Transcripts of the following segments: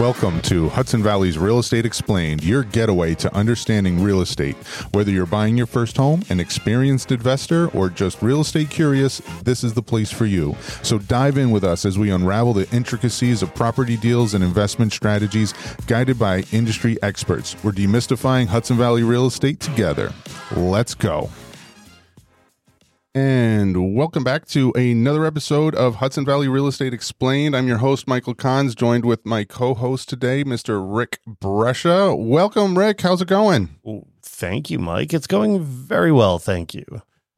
Welcome to Hudson Valley's Real Estate Explained, your getaway to understanding real estate. Whether you're buying your first home, an experienced investor, or just real estate curious, this is the place for you. So dive in with us as we unravel the intricacies of property deals and investment strategies guided by industry experts. We're demystifying Hudson Valley real estate together. Let's go. And welcome back to another episode of Hudson Valley Real Estate Explained. I'm your host, Michael Kahns, joined with my co host today, Mr. Rik Brescia. Welcome, Rik. How's it going? Thank you, Mike. It's going very well. Thank you.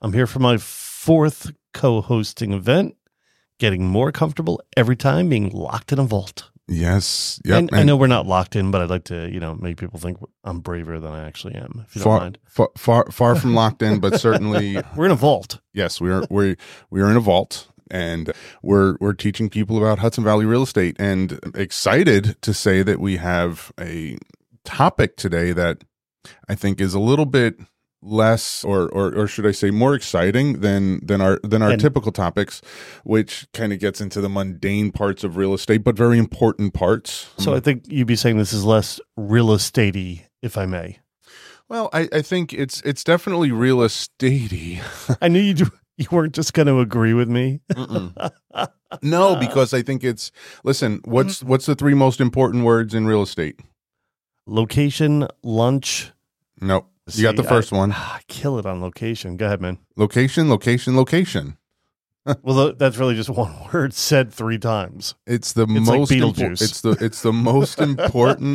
I'm here for my fourth co hosting event, getting more comfortable every time being locked in a vault. Yes. Yep. And, I know we're not locked in, but I'd like to, you know, make people think I'm braver than I actually am. If you far, don't mind, far, far, far from locked in, but certainly we're in a vault. Yes, we are. We we are in a vault, and we're we're teaching people about Hudson Valley real estate, and excited to say that we have a topic today that I think is a little bit less or, or or should I say more exciting than than our than our And- typical topics which kind of gets into the mundane parts of real estate but very important parts. So I think you'd be saying this is less real estatey, if I may. well, I I think it's it's definitely real estatey. I knew you you weren't just going to agree with me. no, because I think it's listen, what's mm-hmm. what's the three most important words in real estate? Location, lunch. Nope. You got the first I- one. Ah, kill it on location. Go ahead, man. Location, location, location. Well, that's really just one word said three times. It's the It's like most impo- Beetlejuice. it's the it's the most important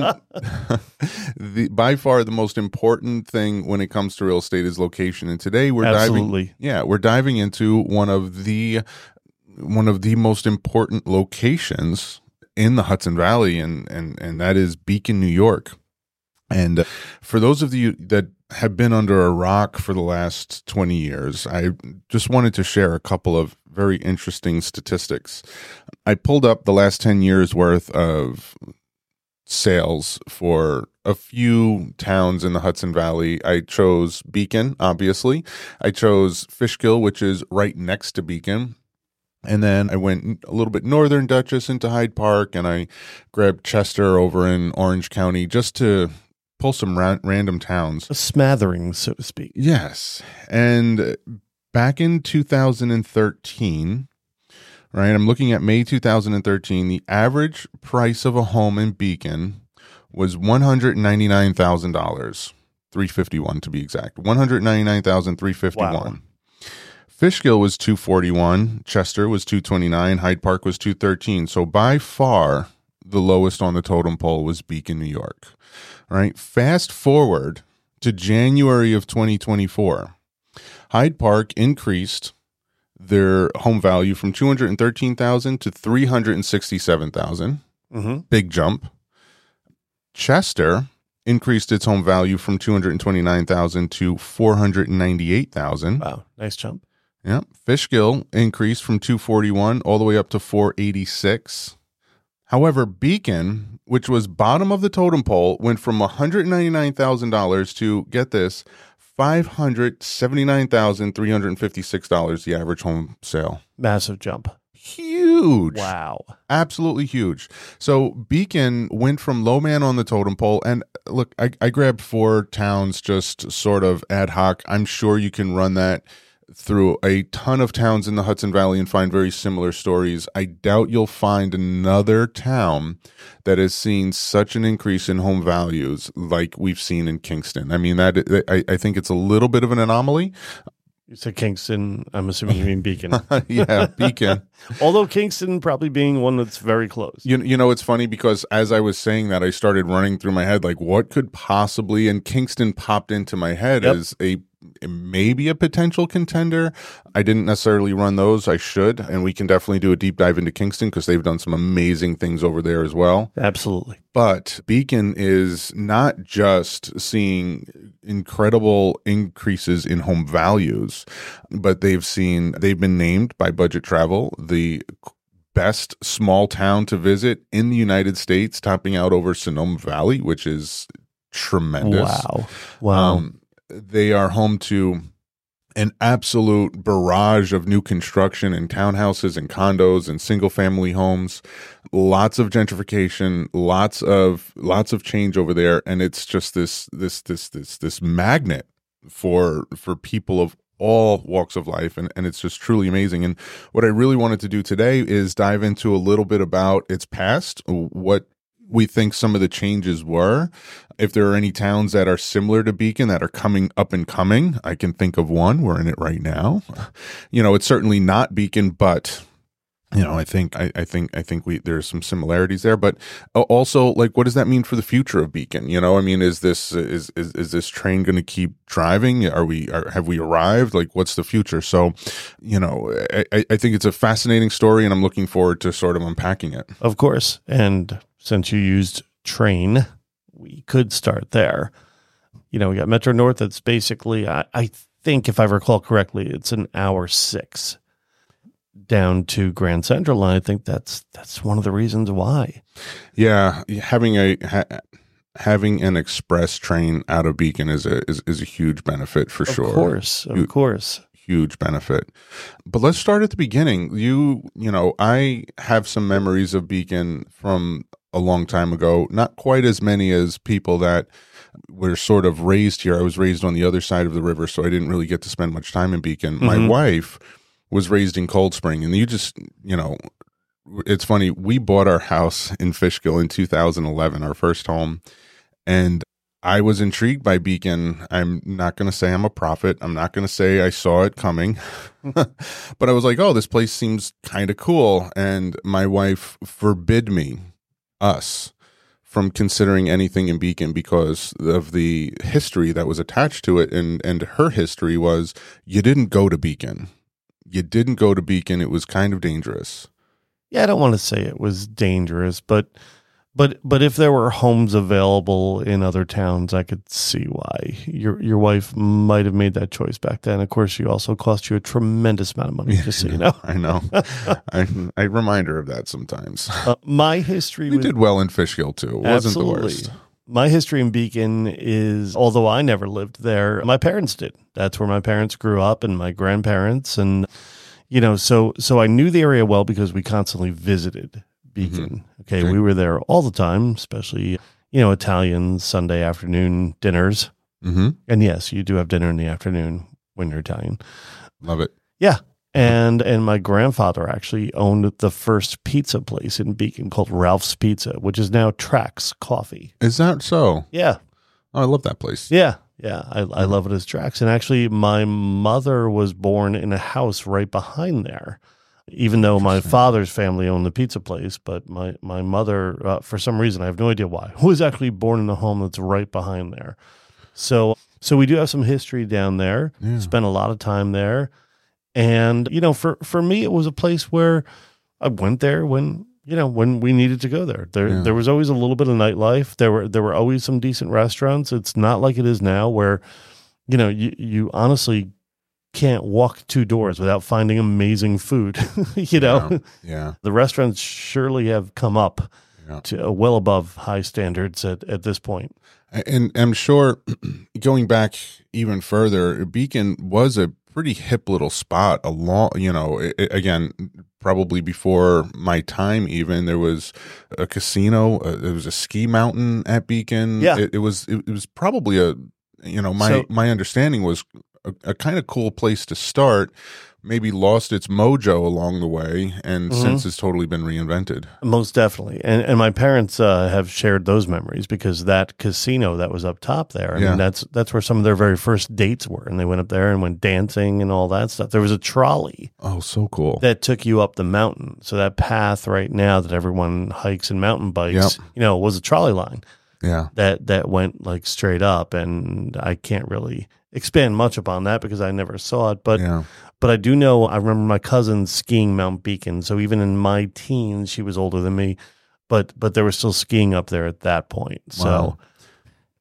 the by far the most important thing when it comes to real estate is location. And today we're diving Absolutely. yeah, we're diving into one of the one of the most important locations in the Hudson Valley and and and that is Beacon, New York. And for those of you that have been under a rock for the last 20 years, I just wanted to share a couple of very interesting statistics. I pulled up the last 10 years worth of sales for a few towns in the Hudson Valley. I chose Beacon, obviously. I chose Fishkill, which is right next to Beacon. And then I went a little bit northern Dutchess into Hyde Park, and I grabbed Chester over in Orange County just to pull some ra- random towns. A smattering, so to speak. Yes. And back in 2013, right, I'm looking at May 2013, the average price of a home in Beacon was $199,000. 351 to be exact. 199,351. Wow. Fishkill was 241, Chester was 229, Hyde Park was 213. So by far the lowest on the totem pole was Beacon, New York. All right. Fast forward to January of 2024. Hyde Park increased their home value from 213,000 to 367,000. Mm-hmm. Big jump. Chester increased its home value from 229,000 to 498,000. Wow, nice jump. Yep. Fishkill increased from 241 all the way up to 486. However, Beacon, which was bottom of the totem pole, went from $199,000 to get this, $579,356 the average home sale. Massive jump. Huge. Wow. Absolutely huge. So Beacon went from low man on the totem pole. And look, I, I grabbed four towns just sort of ad hoc. I'm sure you can run that through a ton of towns in the Hudson Valley and find very similar stories. I doubt you'll find another town that has seen such an increase in home values like we've seen in Kingston. I mean, that I, I think it's a little bit of an anomaly. You said Kingston. I'm assuming you mean Beacon. yeah, Beacon. Although Kingston probably being one that's very close. You, you know, it's funny because as I was saying that, I started running through my head like, what could possibly, and Kingston popped into my head Yep. as a maybe a potential contender. I didn't necessarily run those. I should, and we can definitely do a deep dive into Kingston because they've done some amazing things over there as well. Absolutely. But Beacon is not just seeing incredible increases in home values, but they've seen, they've been named by Budget Travel the best small town to visit in the United States, topping out over Sonoma Valley, which is tremendous. Wow. Wow. Um, they are home to an absolute barrage of new construction and townhouses and condos and single family homes. Lots of gentrification lots of lots of change over there and it's just this this this this this magnet for for people of all walks of life and, and it's just truly amazing. And what i really wanted to do today is dive into a little bit about its past what we think some of the changes were. If there are any towns that are similar to Beacon that are coming up and coming, I can think of one. We're in it right now. You know, it's certainly not Beacon, but you know, I think I, I think I think we there's some similarities there, but uh, also like what does that mean for the future of Beacon? You know, I mean, is this is is, is this train going to keep driving? Are we are, have we arrived? Like, what's the future? So, you know, I, I think it's a fascinating story, and I'm looking forward to sort of unpacking it. Of course, and since you used train, we could start there. You know, we got Metro North. That's basically, I, I think, if I recall correctly, it's an hour six down to Grand Central, and I think that's that's one of the reasons why. Yeah, having a ha- having an express train out of Beacon is a is, is a huge benefit for of sure. Of course, of you, course huge benefit. But let's start at the beginning. You, you know, I have some memories of Beacon from a long time ago, not quite as many as people that were sort of raised here. I was raised on the other side of the river, so I didn't really get to spend much time in Beacon. Mm-hmm. My wife was raised in Cold Spring, and you just, you know, it's funny. We bought our house in Fishkill in 2011, our first home, and I was intrigued by Beacon. I'm not going to say I'm a prophet. I'm not going to say I saw it coming, but I was like, oh, this place seems kind of cool. And my wife forbid me us from considering anything in Beacon because of the history that was attached to it. And, and her history was you didn't go to Beacon. You didn't go to Beacon. It was kind of dangerous. Yeah, I don't want to say it was dangerous, but but but if there were homes available in other towns, I could see why your your wife might have made that choice back then. Of course, she also cost you a tremendous amount of money, yeah, just so you know. I know. I, I remind her of that sometimes. Uh, my history. We with, did well in Fishkill too. It wasn't the worst. My history in Beacon is, although I never lived there, my parents did. That's where my parents grew up, and my grandparents, and you know, so so I knew the area well because we constantly visited Beacon. Mm-hmm. Okay, okay, we were there all the time, especially you know Italian Sunday afternoon dinners. Mm-hmm. And yes, you do have dinner in the afternoon when you're Italian. Love it. Yeah, and and my grandfather actually owned the first pizza place in Beacon called Ralph's Pizza, which is now Trax Coffee. Is that so? Yeah. Oh, I love that place. Yeah, yeah, I, I love it as Trax. And actually, my mother was born in a house right behind there even though my father's family owned the pizza place, but my my mother, uh, for some reason, I have no idea why, was actually born in the home that's right behind there. So so we do have some history down there. Yeah. Spent a lot of time there, and you know, for for me, it was a place where I went there when you know when we needed to go there. There yeah. there was always a little bit of nightlife. There were there were always some decent restaurants. It's not like it is now where you know you you honestly can't walk two doors without finding amazing food. you know, yeah, yeah, the restaurants surely have come up yeah. to uh, well above high standards at, at this point. And I'm sure going back even further, Beacon was a pretty hip little spot. A long, you know, it, again, probably before my time. Even there was a casino. Uh, there was a ski mountain at Beacon. Yeah, it, it was. It, it was probably a you know my so, my understanding was a, a kind of cool place to start maybe lost its mojo along the way and mm-hmm. since it's totally been reinvented most definitely and and my parents uh, have shared those memories because that casino that was up top there i yeah. mean that's that's where some of their very first dates were and they went up there and went dancing and all that stuff there was a trolley oh so cool that took you up the mountain so that path right now that everyone hikes and mountain bikes yep. you know was a trolley line yeah that that went like straight up and i can't really expand much upon that because I never saw it. But yeah. but I do know I remember my cousin skiing Mount Beacon. So even in my teens, she was older than me, but but there was still skiing up there at that point. So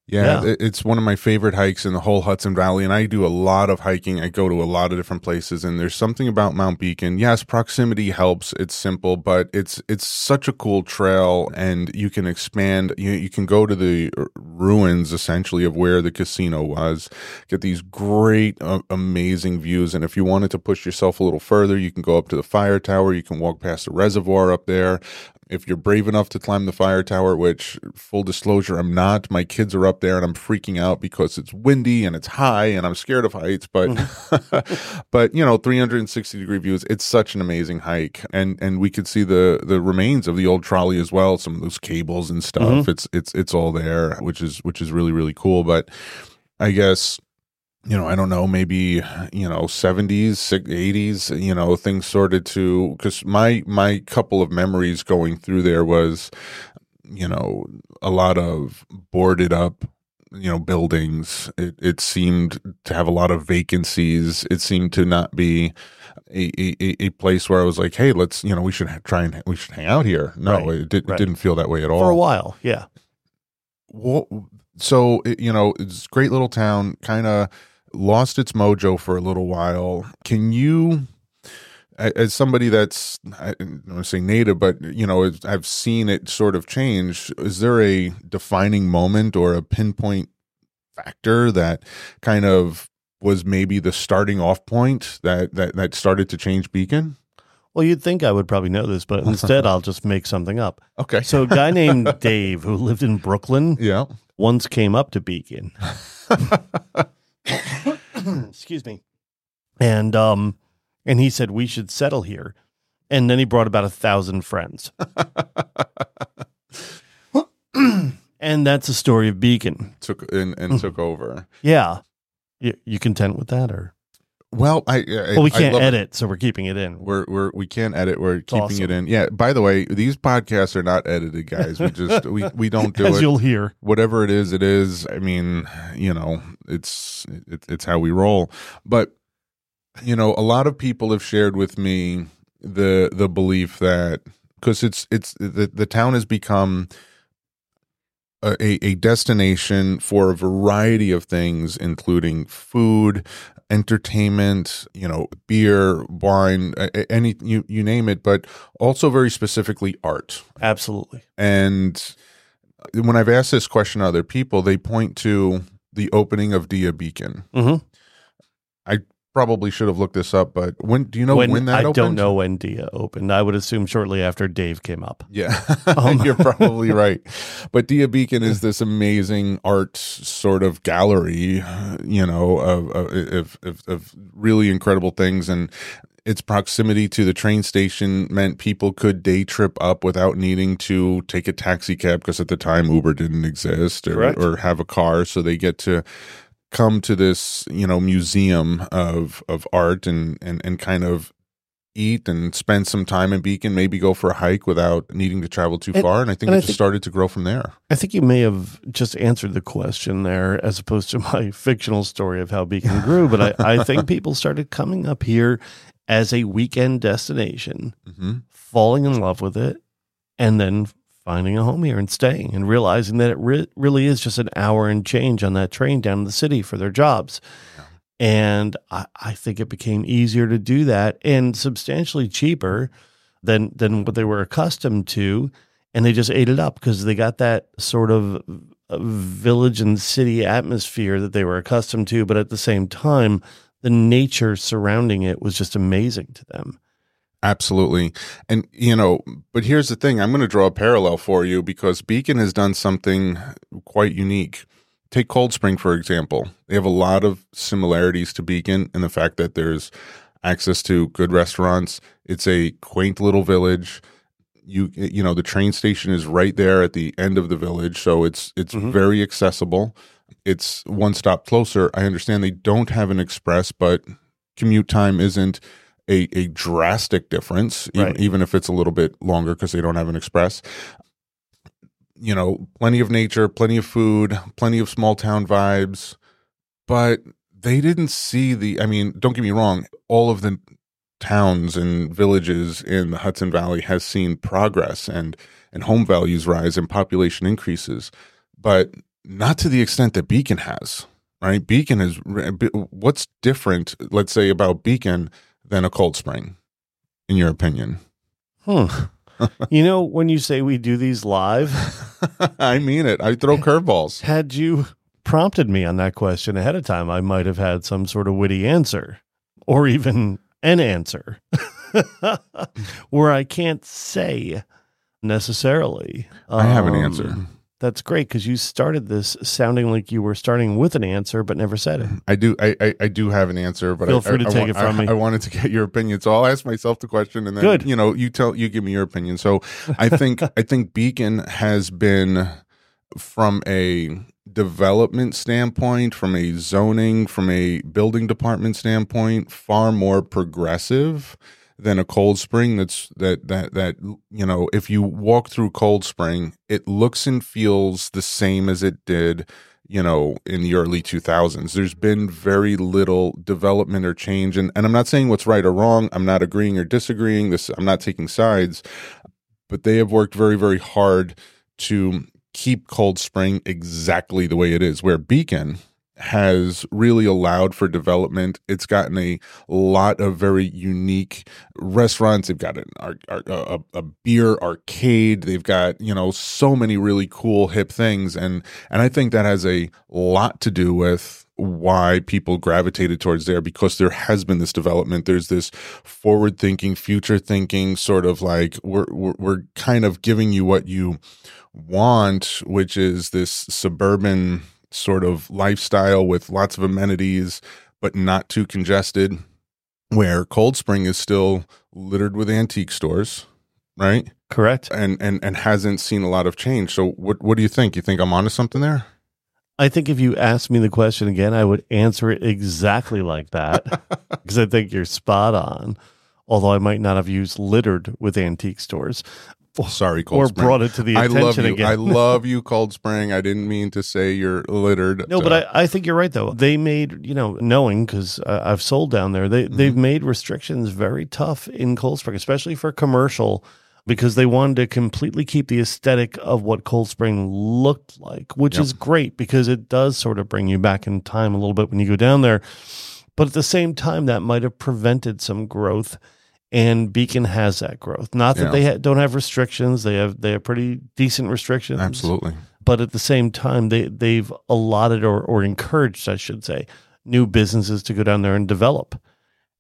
Yeah, Yeah. it's one of my favorite hikes in the whole Hudson Valley, and I do a lot of hiking. I go to a lot of different places, and there's something about Mount Beacon. Yes, proximity helps. It's simple, but it's it's such a cool trail, and you can expand. You you can go to the ruins essentially of where the casino was, get these great, uh, amazing views. And if you wanted to push yourself a little further, you can go up to the fire tower. You can walk past the reservoir up there if you're brave enough to climb the fire tower, which full disclosure, I'm not. My kids are up there and I'm freaking out because it's windy and it's high and I'm scared of heights. But, mm-hmm. but you know, 360 degree views. It's such an amazing hike, and and we could see the the remains of the old trolley as well. Some of those cables and stuff. Mm-hmm. It's it's it's all there, which is which is really really cool. But I guess you know, I don't know, maybe you know, seventies, eighties, you know, things sorted to because my my couple of memories going through there was, you know, a lot of boarded up, you know, buildings. It it seemed to have a lot of vacancies. It seemed to not be a a, a place where I was like, hey, let's you know, we should try and we should hang out here. No, Right, it, did, right. it didn't feel that way at all For a while, yeah. what so it- you know it's a great little town kind of lost its mojo for a little while can you as somebody that's i don't want to say native but you know, I've seen it sort of change is there a defining moment or a pinpoint factor that kind of was maybe the starting off point that that that started to change beacon Well, you'd think I would probably know this, but instead I'll just make something up. okay So, a guy named Dave who lived in Brooklyn yeah once came up to Beacon. Excuse me. And um and he said we should settle here. And then he brought about a thousand friends. and that's the story of Beacon. took and, and took over Yeah. You, you content with that or well i, I well we can't love it. edit so we're keeping it in We're we're we can't edit. We're keeping awesome. it in. Yeah. By the way, these podcasts are not edited, guys. We just we we don't do as it. you'll hear Whatever it is, it is. I mean, you know, it's it, it's how we roll. But you know, a lot of people have shared with me the the belief that because it's it's the the town has become a a destination for a variety of things, including food, entertainment, you know, beer, wine, any you you name it, but also very specifically art. absolutely And when I've asked this question to other people, they point to the opening of Dia Beacon. Mhm. I probably should have looked this up, but when do you know when, that opened? I opened? don't know when Dia opened. I would assume shortly after Dave came up. Yeah, Um, you're probably right. But Dia Beacon is this amazing art sort of gallery, you know, of of, of, of really incredible things, and its proximity to the train station meant people could day trip up without needing to take a taxi cab because at the time Uber didn't exist or, or have a car, so they get to come to this you know museum of of art and and and kind of eat and spend some time in Beacon, maybe go for a hike without needing to travel too And- far. And I think and it I just think- started to grow from there. I think you may have just answered the question there as opposed to my fictional story of how Beacon grew. But I, I think people started coming up here as a weekend destination, hmm falling in love with it, and then finding a home here and staying and realizing that it re- really is just an hour and change on that train down to the city for their jobs. And I, I think it became easier to do that and substantially cheaper than than what they were accustomed to. And they just ate it up because they got that sort of uh, village and city atmosphere that they were accustomed to. But at the same time, the nature surrounding it was just amazing to them. Absolutely. And, you know, but here's the thing I'm going to draw a parallel for you because Beacon has done something quite unique. Take Cold Spring, for example. They have a lot of similarities to Beacon in the fact that there's access to good restaurants. It's a quaint little village. You you know the train station is right there at the end of the village, so it's it's Mhm. very accessible. It's one stop closer. I understand they don't have an express, but commute time isn't a, a drastic difference, even, Right. even if it's a little bit longer because they don't have an express. You know, plenty of nature, plenty of food, plenty of small town vibes, but they didn't see the. I mean, don't get me wrong, all of the towns and villages in the Hudson Valley has seen progress and and home values rise and population increases, but not to the extent that Beacon has. Right? Beacon is what's different, let's say, about Beacon than a Cold Spring, in your opinion. Hmm. you know, when you say we do these live, I mean it. I throw curveballs. Had you prompted me on that question ahead of time, I might have had some sort of witty answer or even an answer where I can't say necessarily. I have an answer. That's great because you started this sounding like you were starting with an answer, but never said it. I do. I, I, I do have an answer, but Feel I, free to I, take it from me. I wanted to get your opinion, so I'll ask myself the question, and then Good. you know, you tell, you give me your opinion. So, I think, I think Beacon has been from a development standpoint, from a zoning, from a building department standpoint, far more progressive than a cold spring that's that that that you know if you walk through cold spring it looks and feels the same as it did you know in the early 2000s there's been very little development or change and, and i'm not saying what's right or wrong. I'm not agreeing or disagreeing. This i'm not taking sides but they have worked very very hard to keep cold spring exactly the way it is where beacon has really allowed for development. It's gotten a lot of very unique restaurants. They've got an ar- a, a beer arcade. They've got you know so many really cool hip things, and and I think that has a lot to do with why people gravitated towards there because there has been this development. There's this forward thinking, future thinking, sort of like we're we're, we're kind of giving you what you want, which is this suburban sort of lifestyle with lots of amenities, but not too congested. Where Cold Spring is still littered with antique stores, right? Correct. And and and hasn't seen a lot of change. So what what do you think? You think I'm onto something there? I think if you asked me the question again, I would answer it exactly like that because I think you're spot on. Although I might not have used littered with antique stores Sorry, Cold or Spring. brought it to the attention I love you. again. I love you, Cold Spring. I didn't mean to say you're littered. No, but I, I think you're right though. They made you know knowing because uh, I've sold down there. They Mm-hmm. they've made restrictions very tough in Cold Spring, especially for commercial, because they wanted to completely keep the aesthetic of what Cold Spring looked like, which Yep. is great because it does sort of bring you back in time a little bit when you go down there. But at the same time, that might have prevented some growth. And Beacon has that growth. Not that Yeah. they ha- don't have restrictions; they have they have pretty decent restrictions absolutely. but at the same time they they've allotted or, or encouraged i should say new businesses to go down there and develop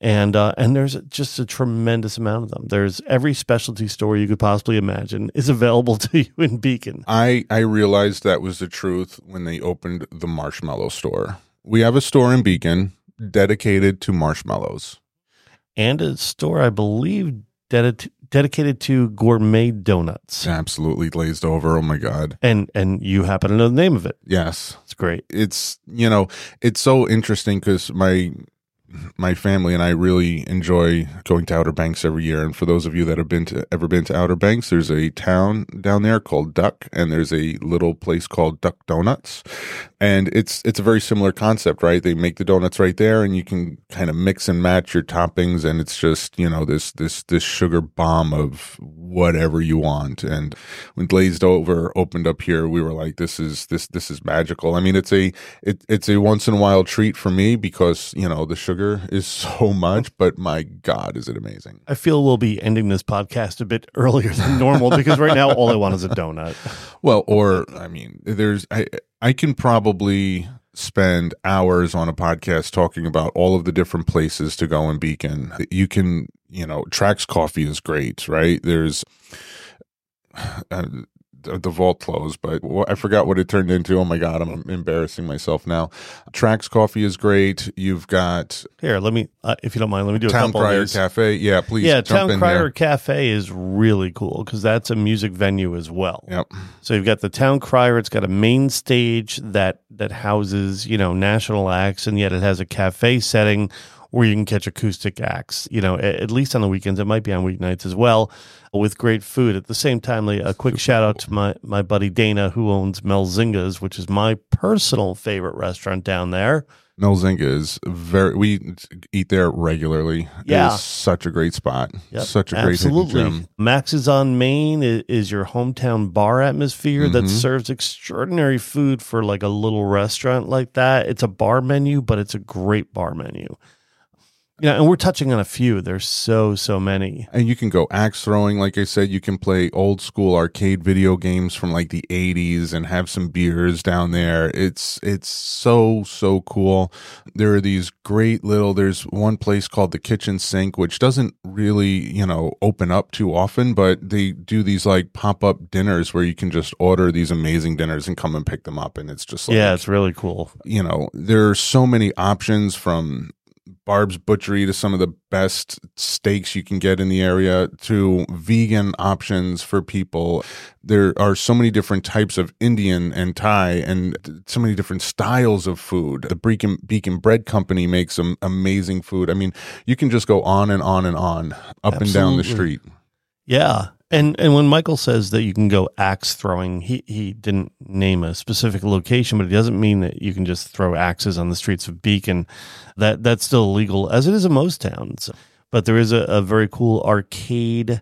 and uh, and there's just a tremendous amount of them there's every specialty store you could possibly imagine is available to you in beacon I I realized that was the truth when they opened the marshmallow store. We have a store in Beacon dedicated to marshmallows. And a store i believe dedi- dedicated to gourmet donuts Absolutely glazed over. Oh my god. and and you happen to know the name of it Yes. it's great It's you know, it's so interesting cuz my my family and I really enjoy going to Outer Banks every year. And for those of you that have been to ever been to Outer Banks, there's a town down there called Duck, and there's a little place called Duck Donuts, and it's it's a very similar concept, right? They make the donuts right there, and you can kind of mix and match your toppings, and it's just you know this this this sugar bomb of whatever you want. And when Glazed Over opened up here, we were like, this is this this is magical. I mean, it's a it, it's a once in a while treat for me because you know the sugar is so much, but my God, is it amazing? i feel we'll be ending this podcast a bit earlier than normal because right now all i want is a donut Well, or I mean, there's I I can probably spend hours on a podcast talking about all of the different places to go in Beacon. You can, you know, Trax Coffee is great, right? There's uh, the vault closed, but I forgot what it turned into. Oh my god, I'm embarrassing myself now. Trax Coffee is great. You've got Here, let me, uh, if you don't mind, let me do a Town couple of Crier these. Cafe. Yeah, please. yeah, Town Crier there. Cafe is really cool because that's a music venue as well. Yep. So you've got the Town Crier. It's got a main stage that that houses you know national acts, and yet it has a cafe setting where you can catch acoustic acts. You know, at, at least on the weekends. It might be on weeknights as well, with great food. At the same time, a quick shout out to my my buddy Dana who owns Melzingah's, which is my personal favorite restaurant down there. Melzinga is very. We eat there regularly. Yeah, it is such a great spot. Yep, such a great absolutely. gym. Max is on Main is, your hometown bar atmosphere that Mhm. serves extraordinary food for like a little restaurant like that. It's a bar menu, but it's a great bar menu. Yeah, and we're touching on a few. There's so so many. And you can go axe throwing, like I said. You can play old school arcade video games from like the '80s and have some beers down there. It's it's so so cool. There are these great little. There's one place called the Kitchen Sink, which doesn't really you know open up too often, but they do these like pop up dinners where you can just order these amazing dinners and come and pick them up, and it's just like yeah, it's really cool. you know, there are so many options from Barb's Butchery to some of the best steaks you can get in the area to vegan options for people. There are so many different types of Indian and Thai and so many different styles of food. The Beacon, Beacon Bread Company makes some amazing food. I mean, you can just go on and on and on up and down the street. Yeah. And and when Michael says that you can go axe throwing, he he didn't name a specific location, but it doesn't mean that you can just throw axes on the streets of Beacon. That that's still illegal, as it is in most towns. But there is a, a very cool arcade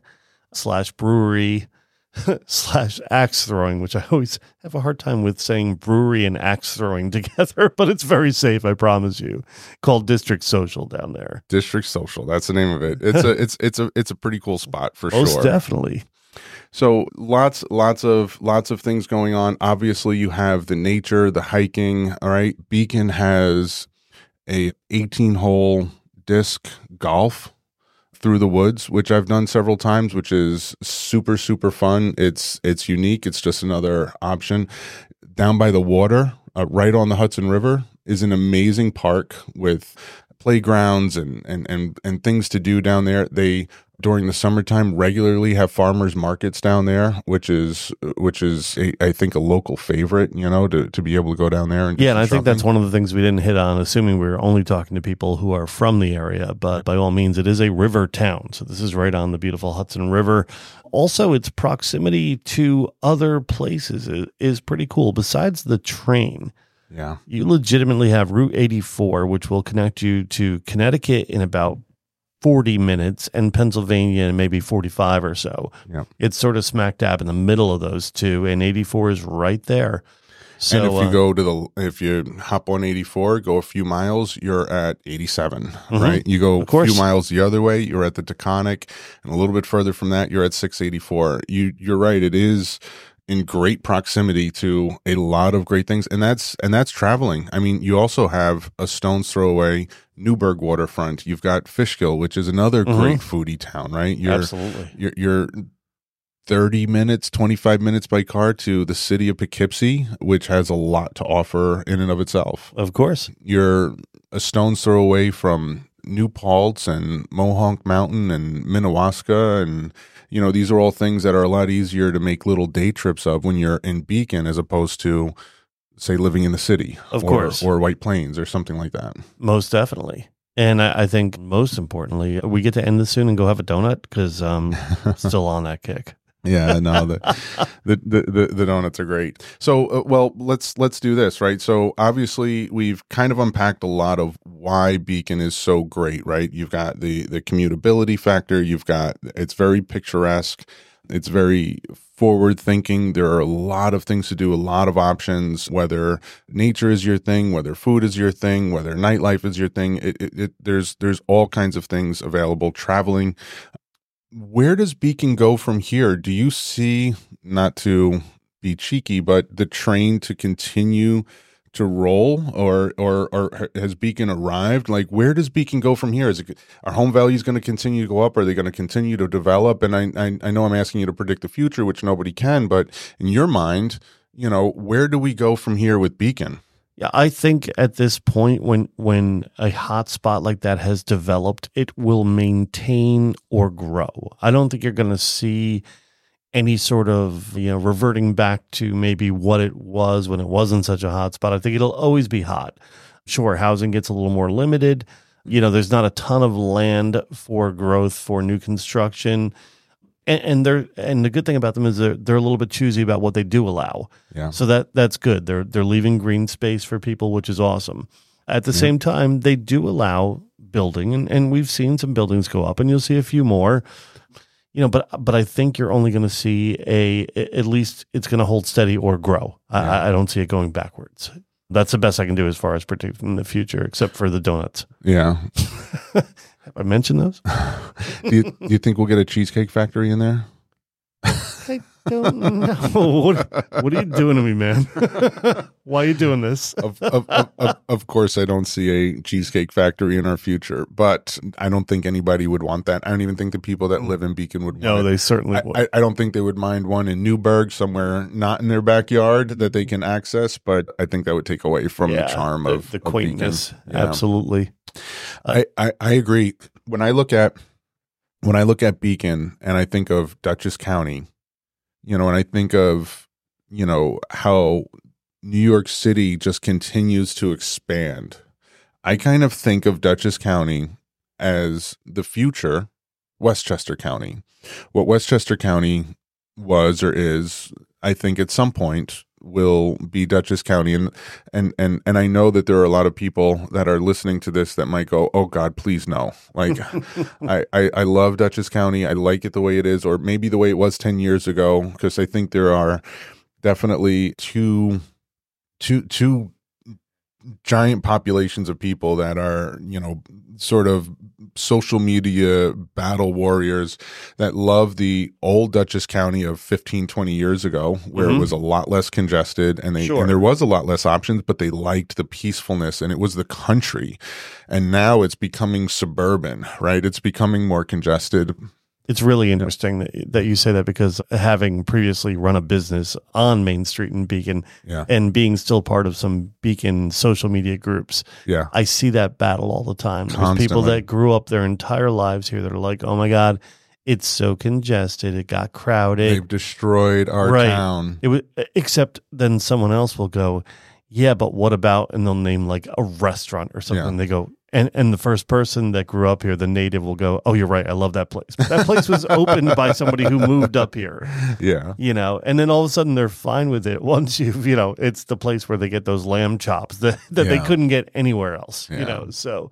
slash brewery slash axe throwing, which I always have a hard time with saying brewery and axe throwing together, but it's very safe, I promise you. Called District Social down there. District Social, that's the name of it. It's a it's it's a it's a pretty cool spot for Most sure. definitely. So lots, lots of, lots of things going on. Obviously, you have the nature, the hiking. All right, Beacon has a 18 hole disc golf through the woods, which I've done several times, which is super, super fun. It's it's unique. It's just another option. Down by the water, uh, right on the Hudson River, is an amazing park with playgrounds and and and and things to do down there. They during the summertime regularly have farmers markets down there, which is which is a, I think a local favorite. You know, to to be able to go down there and Yeah, and I think that's one of the things we didn't hit on, assuming we were only talking to people who are from the area. But by all means, it is a river town. So this is right on the beautiful Hudson River. Also, its proximity to other places is pretty cool. Besides the train, yeah. you legitimately have Route 84, which will connect you to Connecticut in about 40 minutes and Pennsylvania in maybe 45 or so. Yeah. It's sort of smack dab in the middle of those two, and 84 is right there. So, and if you uh, go to the if you hop on 84 go a few miles you're at 87 Mhm. right you go a few miles the other way you're at the taconic and a little bit further from that you're at 684 you you're right it is in great proximity to a lot of great things and that's and that's traveling i mean you also have a stone's throw away newburgh waterfront you've got fishkill which is another Mhm. great foodie town right you're absolutely. you're, you're 30 minutes 25 minutes by car to the city of poughkeepsie which has a lot to offer in and of itself Of course. you're a stone's throw away from new paltz and mohonk mountain and minnewaska and you know these are all things that are a lot easier to make little day trips of when you're in beacon as opposed to say living in the city Of or, course. or white plains or something like that Most definitely. And I, I think most importantly, we get to end this soon and go have a donut because um, still on that kick. Yeah, no, the, the, the the donuts are great. So, uh, well, let's let's do this, right? So, obviously, we've kind of unpacked a lot of why Beacon is so great, right? You've got the the commutability factor. You've got it's very picturesque. It's very forward thinking. There are a lot of things to do, a lot of options. Whether nature is your thing, whether food is your thing, whether nightlife is your thing, it, it, it there's there's all kinds of things available. Traveling where does Beacon go from here? Do you see, not to be cheeky, but the train to continue to roll, or or or has Beacon arrived? Like, where does Beacon go from here? Is it are home values going to continue to go up? Are they going to continue to develop? And I, I I know I'm asking you to predict the future, which nobody can, but in your mind, you know, where do we go from here with Beacon? Yeah, I think at this point, when when a hot spot like that has developed, it will maintain or grow. I don't think you're going to see any sort of you know reverting back to maybe what it was when it wasn't such a hot spot. I think it'll always be hot. Sure, housing gets a little more limited, You know, there's not a ton of land for growth for new construction. And, and they're and the good thing about them is they're they're a little bit choosy about what they do allow. Yeah. So that that's good. They're they're leaving green space for people, which is awesome. At the same time, they do allow building, and, and we've seen some buildings go up, and you'll see a few more. You know, but but I think you're only going to see a at least it's going to hold steady or grow. I, I don't see it going backwards. That's the best I can do as far as predicting the future, except for the donuts. Yeah. Have I mentioned those? do, you, do you think we'll get a cheesecake factory in there? I don't know. What, what are you doing to me, man? Why are you doing this? of, of, of, of, of course, I don't see a cheesecake factory in our future, but I don't think anybody would want that. I don't even think the people that live in Beacon would want No, it. they certainly would. I, I, I don't think they would mind one in Newburgh, somewhere not in their backyard that they can access, but I think that would take away from the charm of the of Beacon. quaintness. Yeah. Absolutely. I, I, I agree. When I look at when I look at Beacon and I think of Dutchess County, you know, and I think of you know how New York City just continues to expand. I kind of think of Dutchess County as the future Westchester County. What Westchester County was or is, I think at some point will be Dutchess County and and and and I know that there are a lot of people that are listening to this that might go, "Oh god, please no." Like I, I I love Dutchess County. I like it the way it is or maybe the way it was 10 years ago because I think there are definitely two two two giant populations of people that are, you know, sort of social media battle warriors that love the old Dutchess County of 15, 20 years ago, where it Mhm. was a lot less congested and they Sure. and there was a lot less options, but they liked the peacefulness and it was the country. And now it's becoming suburban, right? It's becoming more congested. It's really interesting that, that you say that because having previously run a business on Main Street in Beacon Yeah. and being still part of some Beacon social media groups, Yeah. I see that battle all the time. There's people that grew up their entire lives here that are like, oh my God, it's so congested. It got crowded. They've destroyed our Right. town. It was, except then someone else will go, yeah, but what about, and they'll name like a restaurant or something. Yeah. They go, and, and the first person that grew up here, the native will go, oh, you're right. I love that place. But that place was opened by somebody who moved up here, Yeah. you know, and then all of a sudden they're fine with it. Once you've, you know, it's the place where they get those lamb chops that, that they couldn't get anywhere else, Yeah. you know, so.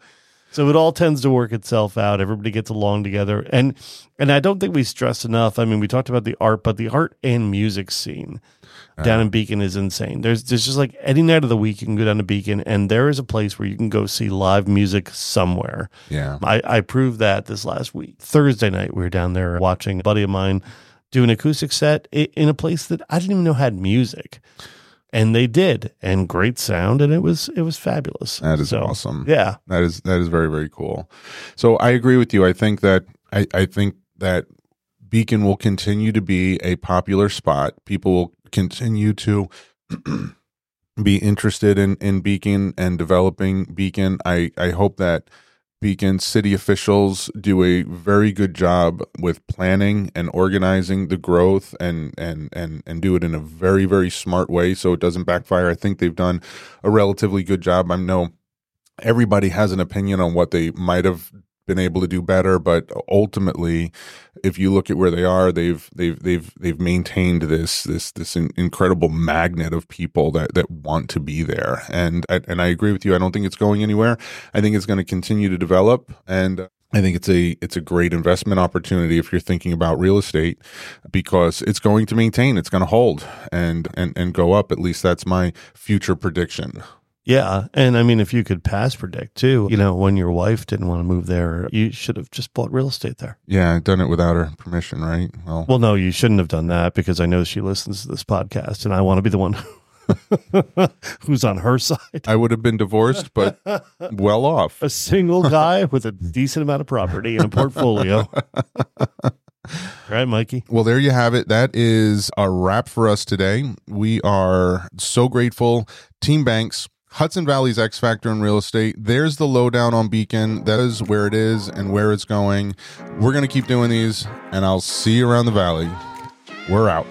So it all tends to work itself out. Everybody gets along together, and and I don't think we stress enough. I mean, we talked about the art, but the art and music scene uh-huh. down in Beacon is insane. There's there's just like any night of the week you can go down to Beacon, and there is a place where you can go see live music somewhere. Yeah. I, I proved that this last week. Thursday night we were down there watching a buddy of mine do an acoustic set in a place that I didn't even know had music, and they did, and great sound, and it was it was fabulous. That is So, awesome. Yeah, That is that is very very cool. So I agree with you. I think that I, I think that Beacon will continue to be a popular spot. People will continue to be interested in in Beacon and developing Beacon. I I hope that Beacon city officials do a very good job with planning and organizing the growth and and and and do it in a very very smart way so it doesn't backfire. I think they've done a relatively good job. I know everybody has an opinion on what they might have been able to do better but ultimately if you look at where they are they've they've they've they've maintained this this this in, incredible magnet of people that that want to be there. And I- and I agree with you. I don't think it's going anywhere. I think it's going to continue to develop. And I think it's a it's a great investment opportunity if you're thinking about real estate because it's going to maintain it's going to hold and and and go up. At least that's my future prediction yeah, and I mean, if you could pass predict too, you know, when your wife didn't want to move there, you should have just bought real estate there. Yeah, done it without her permission, right? Well, Well, no, you shouldn't have done that because I know she listens to this podcast, and I want to be the one who's on her side. I would have been divorced, but well off. A single guy with a decent amount of property and a portfolio. right, Mikey? Well, there you have it. That is a wrap for us today. We are so grateful. Team Banks, Hudson Valley's X Factor in real estate. There's the lowdown on Beacon. That is where it is and where it's going. We're going to keep doing these, and I'll see you around the valley. We're out.